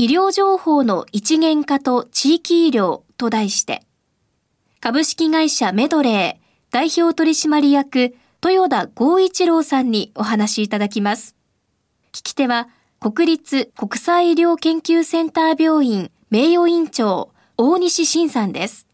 医療情報の一元化と地域医療と題して株式会社メドレー代表取締役豊田剛一郎さんにお話しいただきます。聞き手は国立国際医療研究センター病院名誉院長大西晋さんです。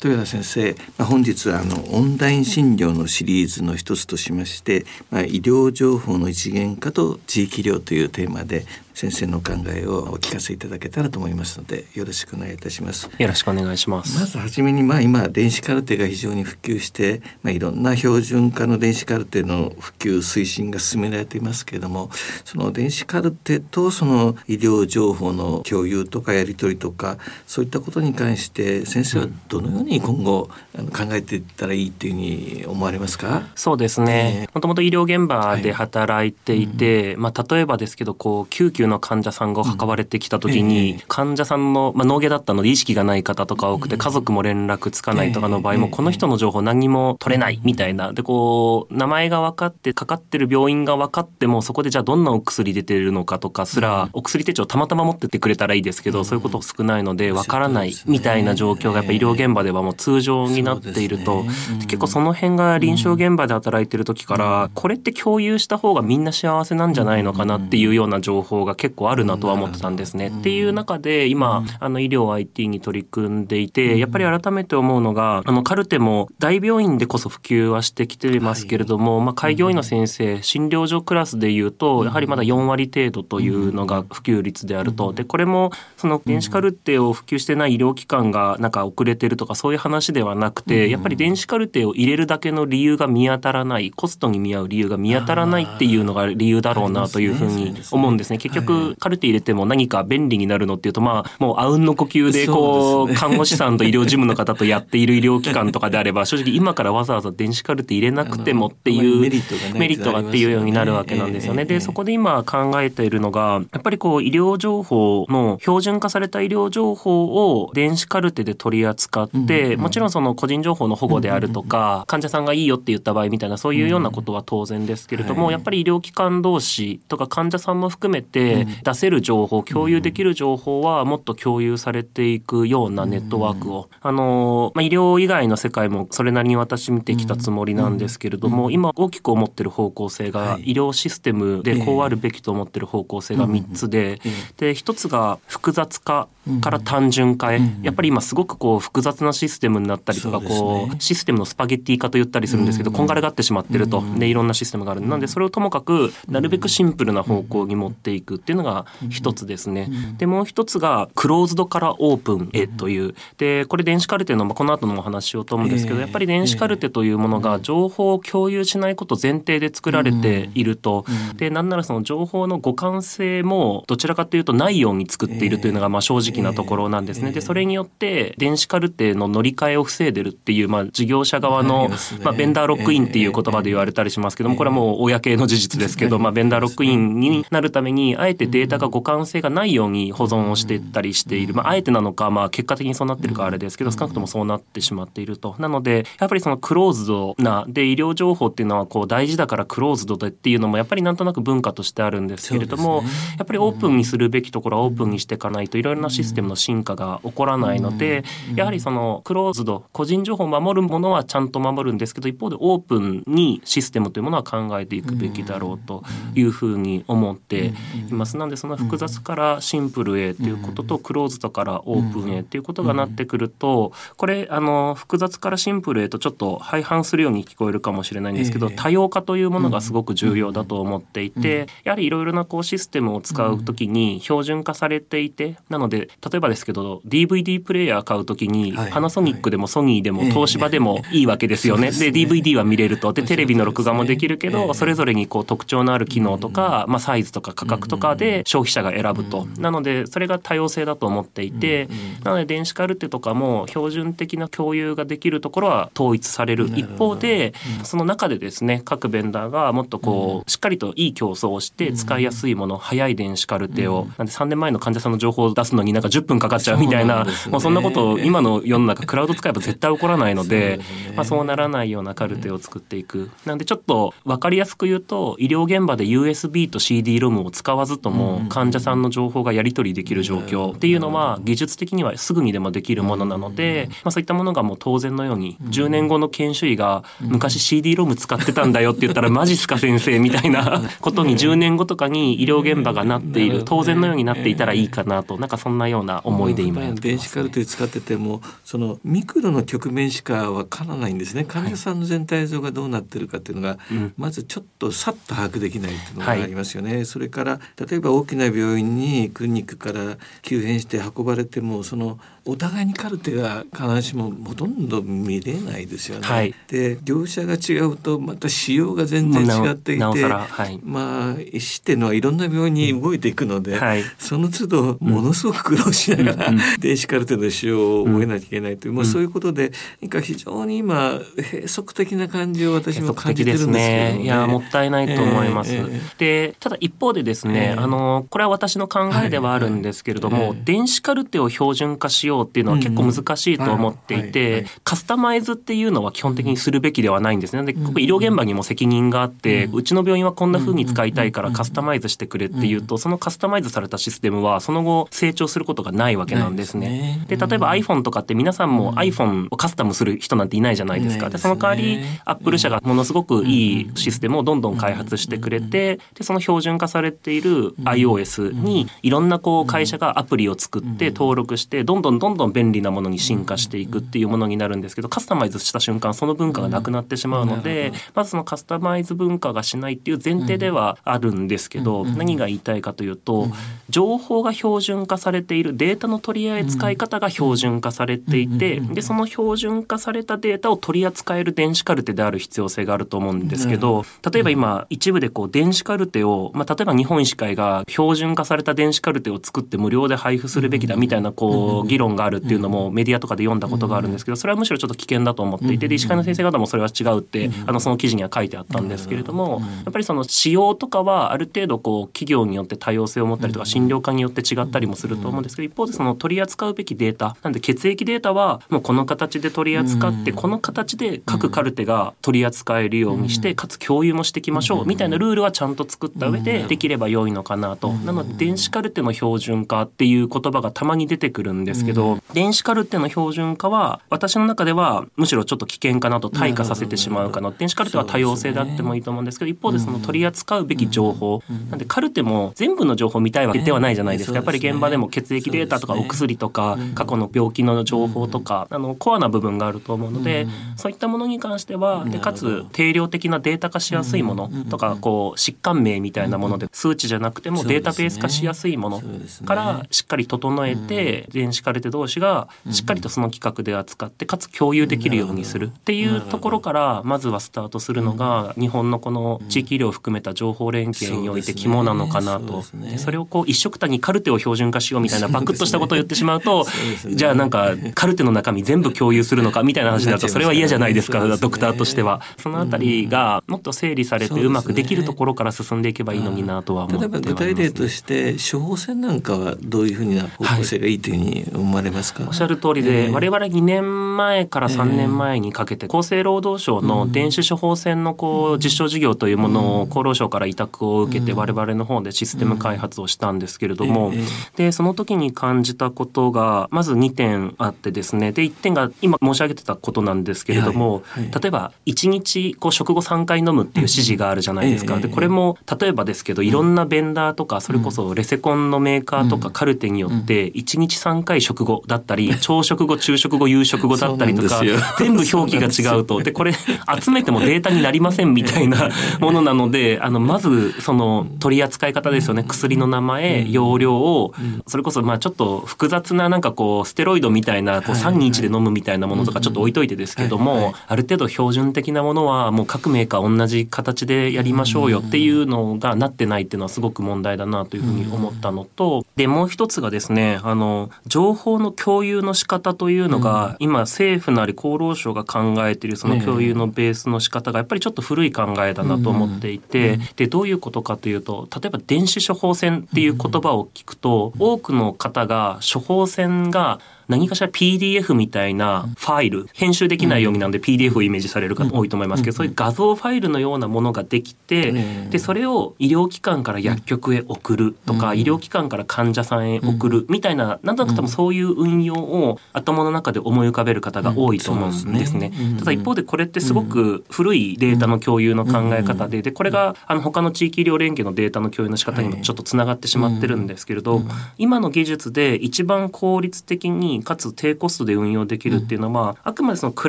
豊田先生、まあ、本日はあのオンライン診療のシリーズの一つとしまして、まあ、医療情報の一元化と地域医療というテーマで先生のお考えをお聞かせいただけたらと思いますのでよろしくお願いいたします。よろしくお願いします。まずはじめにまあ今電子カルテが非常に普及してまあいろんな標準化の電子カルテの普及推進が進められていますけれどもその電子カルテとその医療情報の共有とかやり取りとかそういったことに関して先生はどのように今後考えていったらいいというふうに思われますか？そうですね。もともと医療現場で働いていて、はいうん、まあ例えばですけどこう救急の患者さんが運ばれてきた時に、患者さんの、まあ、脳下だったので意識がない方とか多くて家族も連絡つかないとかの場合もこの人の情報何にも取れないみたいな。でこう名前が分かってかかってる病院が分かってもそこでじゃあどんなお薬出てるのかとかすらお薬手帳たまたま持ってってくれたらいいですけどそういうこと少ないので分からないみたいな状況がやっぱ医療現場ではもう通常になっていると。結構その辺が臨床現場で働いてる時からこれって共有した方がみんな幸せなんじゃないのかなっていうような情報が結構あるなとは思ってたんですね。っていう中で今あの医療 IT に取り組んでいてやっぱり改めて思うのがあのカルテも大病院でこそ普及はしてきてますけれども、まあ、開業医の先生診療所クラスでいうとやはりまだ4割程度というのが普及率であると。でこれもその電子カルテを普及してない医療機関がなんか遅れてるとかそういう話ではなくてやっぱり電子カルテを入れるだけの理由が見当たらないコストに見合う理由が見当たらないっていうのが理由だろうなというふうに思うんですね。結局カルテ入れても何か便利になるのっていうとまあもうあうんの呼吸でこう看護師さんと医療事務の方とやっている医療機関とかであれば 正直今からわざわざ電子カルテ入れなくてもっていうメリットがっていうようになるわけなんですよね。でそこで今考えているのがやっぱりこう医療情報の標準化された医療情報を電子カルテで取り扱ってもちろんその個人情報の保護であるとか患者さんがいいよって言った場合みたいなそういうようなことは当然ですけれどもやっぱり医療機関同士とか患者さんも含めて出せる情報共有できる情報はもっと共有されていくようなネットワークを、あの、まあ、医療以外の世界もそれなりに私見てきたつもりなんですけれども、今大きく思ってる方向性が、医療システムでこうあるべきと思ってる方向性が3つで、で、1つが複雑化から単純化へ、やっぱり今すごくこう複雑なシステムになったりとか、こう、システムのスパゲッティ化と言ったりするんですけど、こんがらがってしまってると。で、いろんなシステムがある。なんで、それをともかく、なるべくシンプルな方向に持っていくっていうのが一つですね。で、もう一つが、クローズドからオープンへという。で、これ電子カルテの、まあ、この後もお話ししようと思うんですけど、やっぱり電子カルテというものが情報を共有しないこと前提で作られていると。で、なんならその情報の互換性も、どちらかというとないように作っているというのが、まあ正直なところなんですね。で、それによって、電子カルテの乗り換えを防いでるっていう、まあ事業者側の、まあベンダーロックインっていう言葉で言われたりしますけども、これはもう公の事実ですけど、まあベンダーロックインになるために、あえてデータが互換性がないように保存をしていったりしている。まああえてなのか、まあ結果的にそうなってるかあれですけど、少なくともそうなってしまっていると。なので、やっぱりそのクローズドな、で、医療情報っていうのはこう大事だからクローズドでっていうのもやっぱりなんとなく文化としてあるんですけれども、やっぱりオープンにするべきところはオープンにしていかないといろいろなシステムの進化が起こらないので、やはりそのクローズド、個人情報を守るものはちゃんと守るんですけど、一方でオープンにシステムというものは考えていくべきだろうというふうに思っています。なんでその複雑からシンプルへということと、クローズドからオープンへということがなってくると、これあの複雑からシンプルへとちょっと相反するように聞こえるかもしれないんですけど、多様化というものがすごく重要だと思っていて、やはりいろいろなこうシステムを使う時に標準化されていて、なので例えばですけど DVD プレイヤー買う時にパナソニックでもソニーでも東芝でもいいわけですよね。で DVD は見れると。でテレビの録画もできるけどそれぞれにこう特徴のある機能とか、まあ、サイズとか価格とかかで消費者が選ぶと、なのでそれが多様性だと思っていて、なので電子カルテとかも標準的な共有ができるところは統一される一方で、その中でですね各ベンダーがもっとこうしっかりといい競争をして使いやすいもの、早い電子カルテを、なんで3年前の患者さんの情報を出すのになんか10分かかっちゃうみたいなもうそんなことを今の世の中クラウド使えば絶対起こらないのでまあ、そうならないようなカルテを作っていく。なんでちょっと分かりやすく言うと医療現場で USB と CD ロムを使わずとも患者さんの情報がやり取りできる状況っていうのは技術的にはすぐにでもできるものなので、まあ、そういったものがもう当然のように10年後の研修医が昔 CD ロム使ってたんだよって言ったらマジっすか先生みたいなことに10年後とかに医療現場がなっている当然のようになっていたらいいかなとなんかそんなような思いで今やって電子カルテ使っててもそのミクロの局面しかわからないんですね。患者さんの全体像がどうなってるかっていうのが、はい、まずちょっとさっと把握できないっていうのがありますよね、はい、それから例えば大きな病院にクリニックから急変して運ばれてもそのお互いにカルテが必ずしもほとんど見れないですよね。はい、で業者が違うとまた仕様が全然違っていて、はい、まあ医師っていうのはいろんな病院に動いていくので、うんはい、その都度ものすごく苦労しながら、うん、電子カルテの仕様を覚えなきゃいけないという、うん、まあ、そういうことでなんか非常に今閉塞的な感じを私も感じてるんですけど、ね、いやもったいないと思います。えーえー、でただ一方でですね、えー、あのこれは私の考えではあるんですけれども、電子カルテを標準化しようっていうのは結構難しいと思っていて、カスタマイズっていうのは基本的にするべきではないんですね。で、ここ医療現場にも責任があって、うちの病院はこんな風に使いたいからカスタマイズしてくれっていうと、そのカスタマイズされたシステムはその後成長することがないわけなんですね。で、例えば iPhone とかって皆さんも iPhone をカスタムする人なんていないじゃないですか。で、その代わり Apple 社がものすごくいいシステムをどんどん開発してくれて、で、その標準化されている iOS にいろんなこう会社がアプリを作って登録して、どんどんどんどん便利なものに進化していくっていうものになるんですけどカスタマイズした瞬間その文化がなくなってしまうので、まずそのカスタマイズ文化がしないっていう前提ではあるんですけど、何が言いたいかというと、情報が標準化されているデータの取り扱い方が標準化されていて、でその標準化されたデータを取り扱える電子カルテである必要性があると思うんですけど例えば今一部でこう電子カルテを、まあ、例えば日本医師会が標準化された電子カルテを作って無料で配布するべきだみたいなこう議論があるっていうのもメディアとかで読んだことがあるんですけどそれはむしろちょっと危険だと思っていてで医師会の先生方もそれは違うってあのその記事には書いてあったんですけれどもやっぱりその使用とかはある程度こう企業によって多様性を持ったりとか診療科によって違ったりもすると思うんですけど一方でその取り扱うべきデータなんで血液データはもうこの形で取り扱ってこの形で各カルテが取り扱えるようにしてかつ共有もしていきましょうみたいなルールはちゃんと作った上でできれば良いのかなと。なので電子カルテの標準化っていう言葉がたまに出てくるんですけど電子カルテの標準化は私の中ではむしろちょっと危険かなと退化させてしまうかな電子カルテは多様性であってもいいと思うんですけど一方でその取り扱うべき情報。なんでカルテも全部の情報を見たいわけではないじゃないですか。やっぱり現場でも血液データとかお薬とか過去の病気の情報とかあのコアな部分があると思うのでそういったものに関してはでかつ定量的なデータ化しやすいものとかこう疾患名みたいなもので数値じゃなくてもデータベース化しやすいものからしっかり整えて電子カルテ同士がしっかりとその企画で扱ってかつ共有できるようにするっていうところからまずはスタートするのが日本のこの地域医療を含めた情報連携において肝なのかなと。それをこう一緒くたにカルテを標準化しようみたいなバクッとしたことを言ってしまうとじゃあなんかカルテの中身全部共有するのかみたいな話になるとそれは嫌じゃないですかドクターとしては。そのあたりがもっと整理されてうまくできるところから進んでいけばいいのになとは思って例えば具体例として処方箋なんかはどういうふうな方向性がいいというふうに思われますか、おっしゃる通りで、我々2年前から3年前にかけて厚生労働省の電子処方箋のこう実証事業というものを厚労省から委託を受けて我々の方でシステム開発をしたんですけれどもでその時に感じたことがまず2点あってですねで1点が今申し上げてたことなんですけれども例えば1日こう食後3回飲むっていう指示があるじゃないですか。でこれも例えばですけどいろんなベンダーとかそれこそレセコンのメーカーとかカルテによって1日3回食後だったり 朝食後昼食後夕食後だったりとか全部表記が違うと。でこれ集めてもデータになりませんみたいなものなのであのまずその取り扱い方ですよね。薬の名前容量をそれこそまあちょっと複雑ななんかこうステロイドみたいなこう3日で飲むみたいなものとかちょっと置いといてですけどもある程度標準的なものはもう各メーカー同じ形でやりましょうよっていうのがなってないっていうのはすごくく問題だなというふうに思ったのと、でもう一つがですねあの情報の共有の仕方というのが、今政府なり厚労省が考えているその共有のベースの仕方がやっぱりちょっと古い考えだなと思っていて、でどういうことかというと例えば電子処方箋っていう言葉を聞くと、多くの方が処方箋が何かしら PDF みたいなファイル、編集できない読みなんで PDF をイメージされる方多いと思いますけど、そういう画像ファイルのようなものができて、で、それを医療機関から薬局へ送るとか、医療機関から患者さんへ送るみたいな、なんだか多分そういう運用を頭の中で思い浮かべる方が多いと思うんですね。ただ一方でこれってすごく古いデータの共有の考え方で、で、これがあの他の地域医療連携のデータの共有の仕方にもちょっとつながってしまってるんですけれど、今の技術で一番効率的にかつ低コストで運用できるっていうのは、あくまでそのク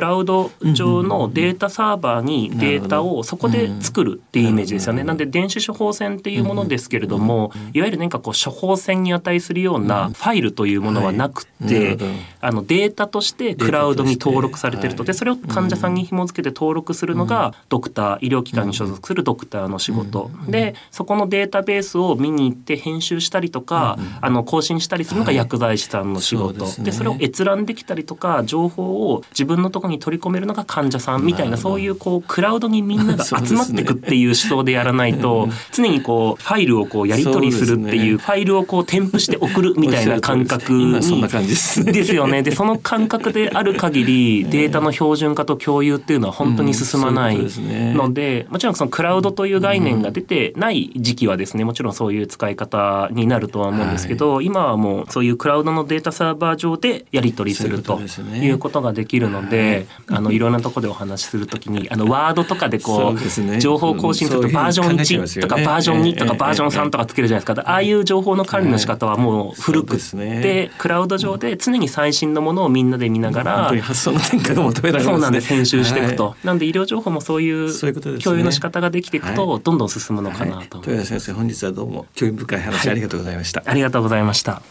ラウド上のデータサーバーにデータをそこで作るっていうイメージですよね。なんで電子処方箋っていうものですけれども、いわゆる何かこう処方箋に値するようなファイルというものはなくて、あのデータとしてクラウドに登録されてると。でそれを患者さんに紐付けて登録するのがドクター医療機関に所属するドクターの仕事。でそこのデータベースを見に行って編集したりとか、あの更新したりするのが薬剤師さんの仕事、でそれを閲覧できたりとか情報を自分のところに取り込めるのが患者さんみたいなそういうこうクラウドにみんなが 集まっていくっていう思想でやらないと常にこうファイルをこうやり取りするっていうファイルをこう添付して送るみたいな感覚。にですよね。でその感覚である限り データの標準化と共有っていうのは本当に進まないのでもちろんそのクラウドという概念が出てない時期はですねもちろんそういう使い方になるとは思うんですけど今はもうそういうクラウドのデータサーバー上でやり取りするということができるので、あのいろんなところでお話しするときにあのワードとかでこう情報更新するとバージョン1とかバージョン2とかバージョン3とかつけるじゃないですか。ああいう情報の管理の仕方はもう古くてクラウド上で常に最新のものをみんなで見ながら発想の転換が求められそうなんです。編集していくと。なんで医療情報もそういう共有の仕方ができていくとどんどん進むのかなと。豊谷先生本日はどうも興味深い話ありがとうございました。ありがとうございました。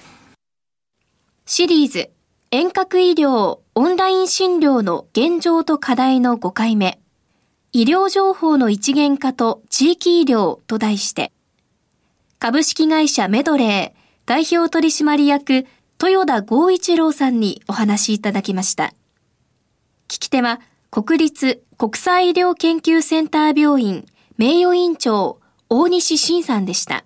シリーズ遠隔医療オンライン診療の現状と課題の5回目、医療情報の一元化と地域医療と題して、株式会社メドレー代表取締役豊田剛一郎さんにお話いただきました。聞き手は国立国際医療研究センター病院名誉院長大西晋さんでした。